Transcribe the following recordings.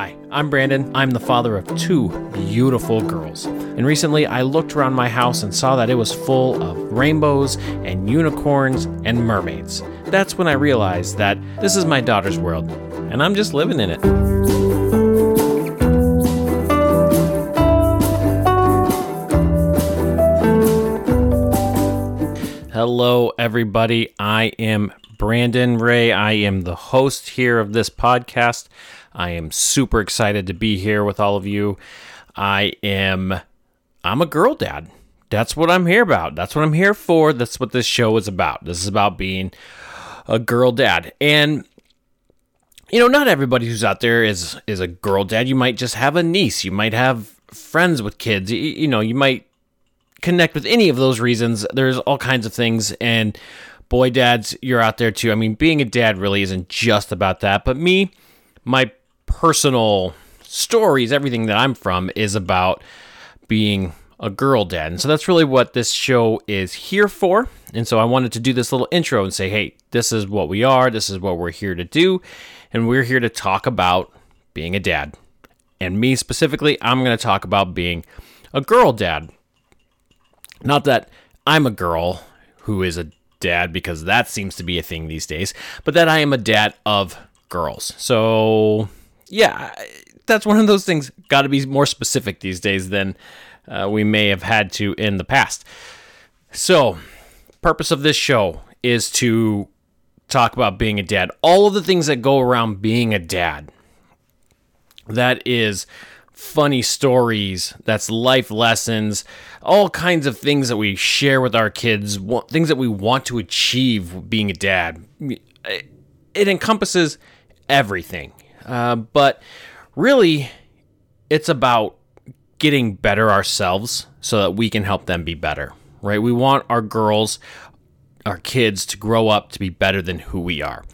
Hi, I'm Brandon. I'm the father of two beautiful girls. And recently I looked around my house and saw that it was full of rainbows and unicorns and mermaids. That's when I realized that this is my daughter's world, and I'm just living in it. Hello, everybody. I am Brandon Ray. I am the host here of this podcast. I am super excited to be here with all of you. I am, I'm a girl dad. That's what I'm here about. That's what I'm here for. That's what this show is about. This is about being a girl dad. And you know, not everybody who's out there is is a girl dad. You might just have a niece. You might have friends with kids. You, you know, you might connect with any of those reasons. There's all kinds of things. And boy, dads, you're out there too. I mean, being a dad really isn't just about that. But me, my personal stories, everything that I'm from is about being a girl dad. And so that's really what this show is here for. And so I wanted to do this little intro and say, hey, this is what we are. This is what we're here to do. And we're here to talk about being a dad. And me specifically, I'm going to talk about being a girl dad. Not that I'm a girl who is a dad, because that seems to be a thing these days, but that I am a dad of girls. So, yeah, that's one of those things. Got to be more specific these days than uh, we may have had to in the past. So, purpose of this show is to talk about being a dad. All of the things that go around being a dad. That is funny stories, that's life lessons, all kinds of things that we share with our kids, things that we want to achieve being a dad. It encompasses everything. Uh, but really, it's about getting better ourselves so that we can help them be better, right? We want our girls, our kids to grow up to be better than who we are.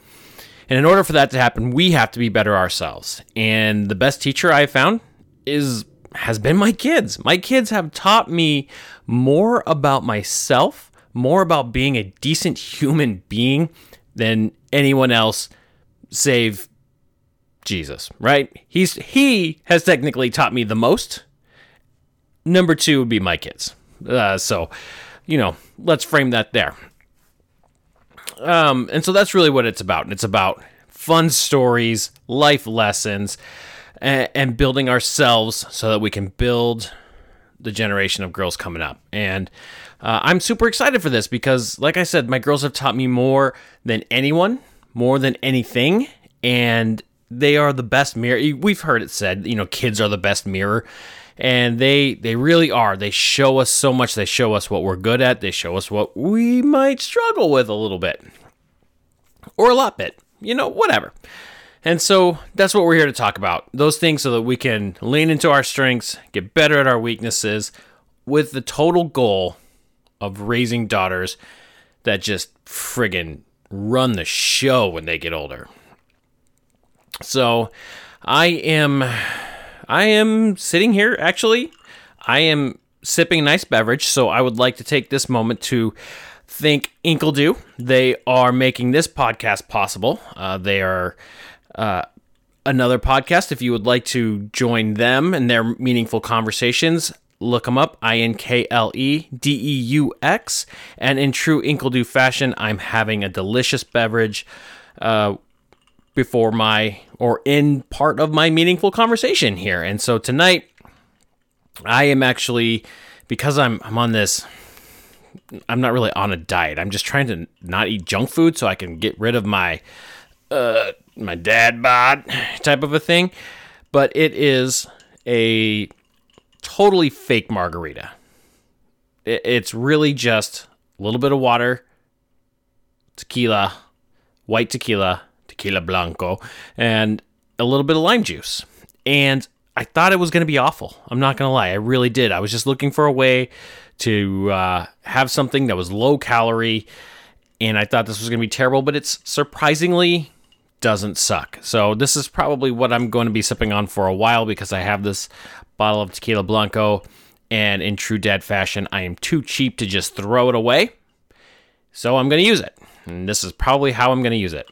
And in order for that to happen, we have to be better ourselves. And the best teacher I found is has been my kids. My kids have taught me more about myself, more about being a decent human being than anyone else save Jesus, right? He's he has technically taught me the most. Number 2 would be my kids. Uh, so, you know, let's frame that there. Um, and so that's really what it's about. It's about fun stories, life lessons, and, and building ourselves so that we can build the generation of girls coming up. And uh, I'm super excited for this because, like I said, my girls have taught me more than anyone, more than anything, and they are the best mirror. We've heard it said, you know, kids are the best mirror, and they they really are. They show us so much. They show us what we're good at. They show us what we might struggle with a little bit, or a lot bit. You know, whatever. And so that's what we're here to talk about. Those things so that we can lean into our strengths, get better at our weaknesses, with the total goal of raising daughters that just friggin' run the show when they get older. So I am I am sitting here actually. I am sipping a nice beverage, so I would like to take this moment to thank Inkledeux. They are making this podcast possible. Uh, they are uh, another podcast. If you would like to join them in their meaningful conversations, look them up I N K L E D E U X. And in true Inkledeux fashion, I'm having a delicious beverage uh, before my or in part of my meaningful conversation here. And so tonight, I am actually because I'm I'm on this. I'm not really on a diet. I'm just trying to not eat junk food so I can get rid of my uh, my dad bod type of a thing. But it is a totally fake margarita. It's really just a little bit of water, tequila, white tequila, tequila blanco, and a little bit of lime juice. And I thought it was going to be awful. I'm not going to lie. I really did. I was just looking for a way to uh, have something that was low calorie, and I thought this was going to be terrible, but it's surprisingly doesn't suck. So this is probably what I'm going to be sipping on for a while because I have this bottle of tequila blanco and in true dad fashion, I am too cheap to just throw it away. So I'm going to use it. And this is probably how I'm going to use it.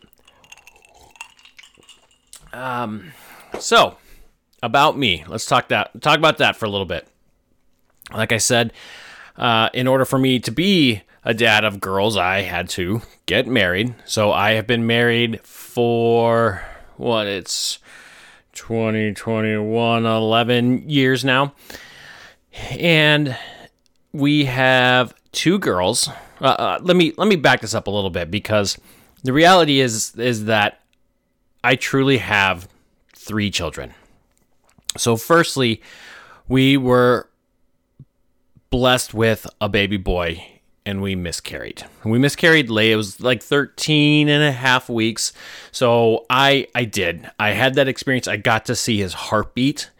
Um so about me. Let's talk that talk about that for a little bit. Like I said, uh, in order for me to be a dad of girls, I had to get married. So I have been married for what it's 2021 11 years now. And we have two girls. Uh, uh, let me let me back this up a little bit because the reality is is that I truly have three children. So firstly, we were blessed with a baby boy and we miscarried. We miscarried late. It was like 13 and a half weeks. So I I did. I had that experience. I got to see his heartbeat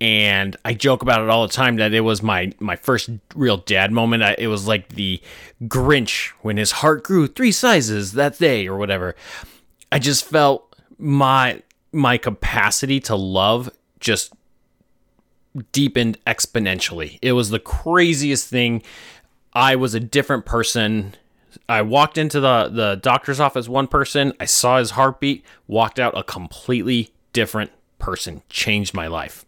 and I joke about it all the time that it was my my first real dad moment. I, it was like the Grinch when his heart grew 3 sizes that day or whatever. I just felt my my capacity to love just deepened exponentially. It was the craziest thing. I was a different person. I walked into the, the doctor's office one person, I saw his heartbeat, walked out a completely different person. Changed my life.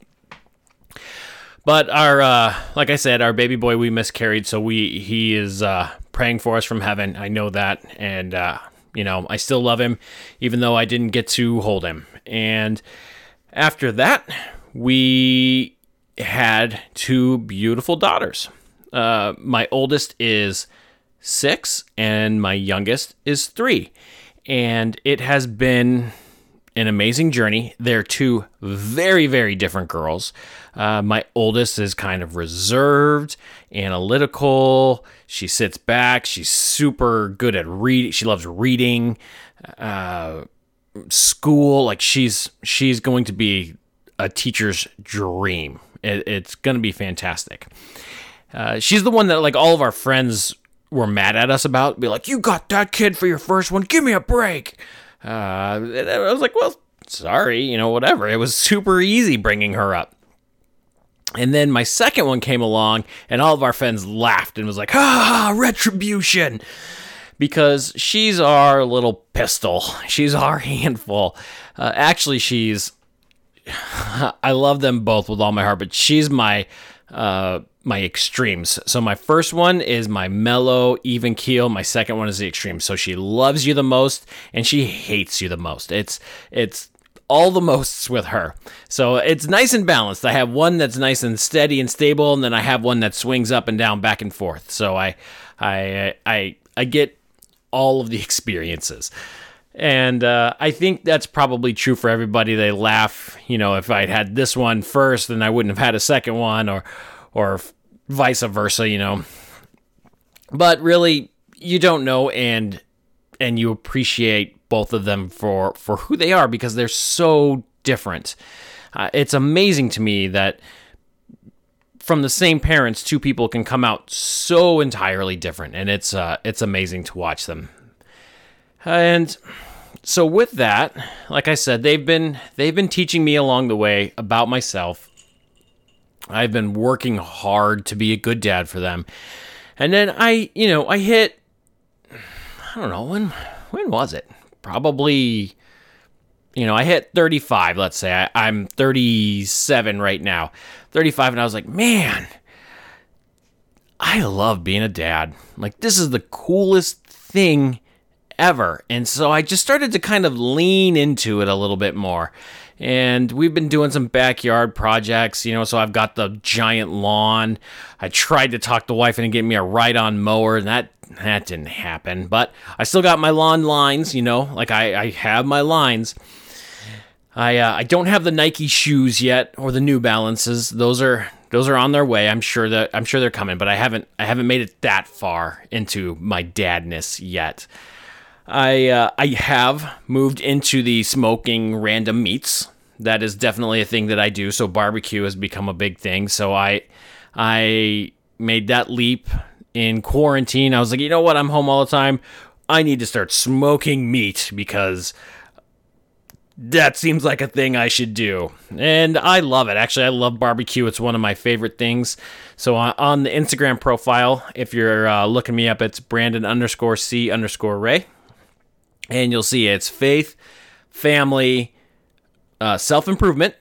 But our uh, like I said, our baby boy we miscarried, so we he is uh, praying for us from heaven. I know that and uh, you know, I still love him even though I didn't get to hold him. And after that, we had two beautiful daughters. Uh, my oldest is six, and my youngest is three. And it has been an amazing journey. They're two very, very different girls. Uh, my oldest is kind of reserved, analytical. She sits back. She's super good at reading. She loves reading. Uh, school, like she's she's going to be a teacher's dream. It, it's going to be fantastic. Uh, she's the one that like all of our friends were mad at us about. Be like, you got that kid for your first one. Give me a break. Uh, I was like, well, sorry, you know, whatever. It was super easy bringing her up. And then my second one came along, and all of our friends laughed and was like, ah, retribution. Because she's our little pistol. She's our handful. Uh, actually, she's I love them both with all my heart, but she's my uh, my extremes. So my first one is my mellow, even keel. My second one is the extreme. So she loves you the most and she hates you the most. It's it's all the mosts with her. So it's nice and balanced. I have one that's nice and steady and stable, and then I have one that swings up and down, back and forth. So I I I I get all of the experiences. And uh, I think that's probably true for everybody. They laugh, you know, if I'd had this one first, then I wouldn't have had a second one, or, or vice versa, you know. But really, you don't know, and and you appreciate both of them for for who they are because they're so different. Uh, it's amazing to me that from the same parents, two people can come out so entirely different, and it's uh, it's amazing to watch them. And so with that, like I said, they've been they've been teaching me along the way about myself. I've been working hard to be a good dad for them. And then I, you know, I hit I don't know, when when was it? Probably you know, I hit 35, let's say. I, I'm 37 right now. 35 and I was like, "Man, I love being a dad. Like this is the coolest thing ever. And so I just started to kind of lean into it a little bit more. And we've been doing some backyard projects, you know. So I've got the giant lawn. I tried to talk the wife into getting me a ride on mower, and that that didn't happen. But I still got my lawn lines, you know, like I, I have my lines. I uh, I don't have the Nike shoes yet or the New Balances. Those are those are on their way. I'm sure that I'm sure they're coming, but I haven't I haven't made it that far into my dadness yet. I uh, I have moved into the smoking random meats. That is definitely a thing that I do. So barbecue has become a big thing. So I I made that leap in quarantine. I was like, you know what? I'm home all the time. I need to start smoking meat because that seems like a thing I should do. And I love it. Actually, I love barbecue. It's one of my favorite things. So uh, on the Instagram profile, if you're uh, looking me up, it's Brandon underscore C underscore Ray and you'll see it's faith, family, uh, self improvement,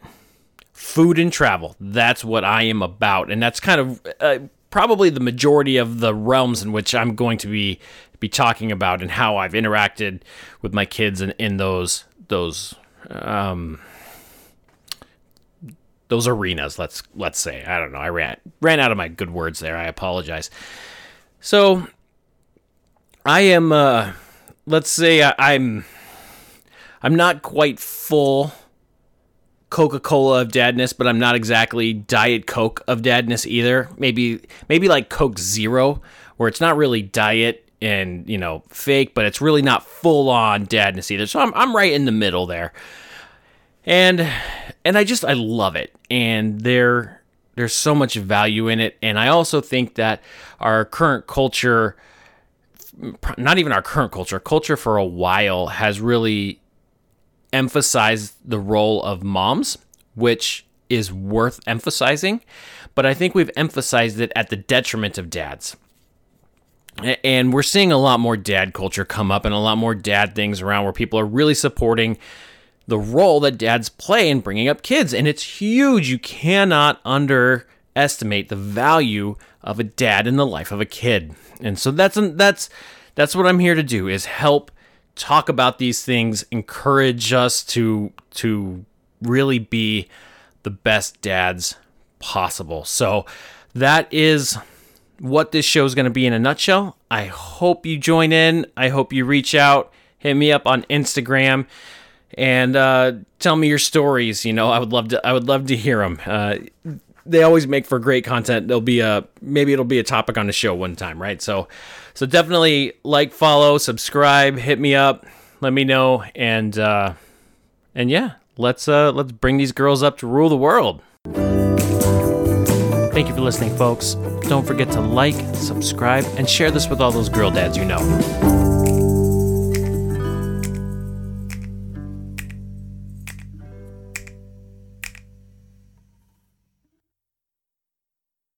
food and travel. That's what I am about, and that's kind of uh, probably the majority of the realms in which I'm going to be be talking about and how I've interacted with my kids in, in those those um, those arenas. Let's let's say I don't know. I ran ran out of my good words there. I apologize. So I am. Uh, let's say I, I'm. I'm not quite full Coca Cola of dadness, but I'm not exactly Diet Coke of dadness either. Maybe maybe like Coke Zero, where it's not really diet and you know fake, but it's really not full on dadness either. So I'm I'm right in the middle there, and and I just I love it, and there there's so much value in it, and I also think that our current culture, not even our current culture, culture for a while has really emphasized the role of moms, which is worth emphasizing, but I think we've emphasized it at the detriment of dads. And we're seeing a lot more dad culture come up and a lot more dad things around where people are really supporting the role that dads play in bringing up kids. And it's huge. You cannot underestimate the value of a dad in the life of a kid. And so that's that's that's what I'm here to do is help talk about these things, encourage us to to really be the best dads possible. So that is what this show is going to be in a nutshell. I hope you join in. I hope you reach out, hit me up on Instagram, and uh, tell me your stories. You know, I would love to. I would love to hear them. Uh, they always make for great content. There'll be a maybe it'll be a topic on the show one time, right? So, so definitely like, follow, subscribe, hit me up, let me know, and uh, and yeah, let's uh, let's bring these girls up to rule the world. Thank you for listening, folks. Don't forget to like, subscribe, and share this with all those girl dads you know.